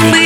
me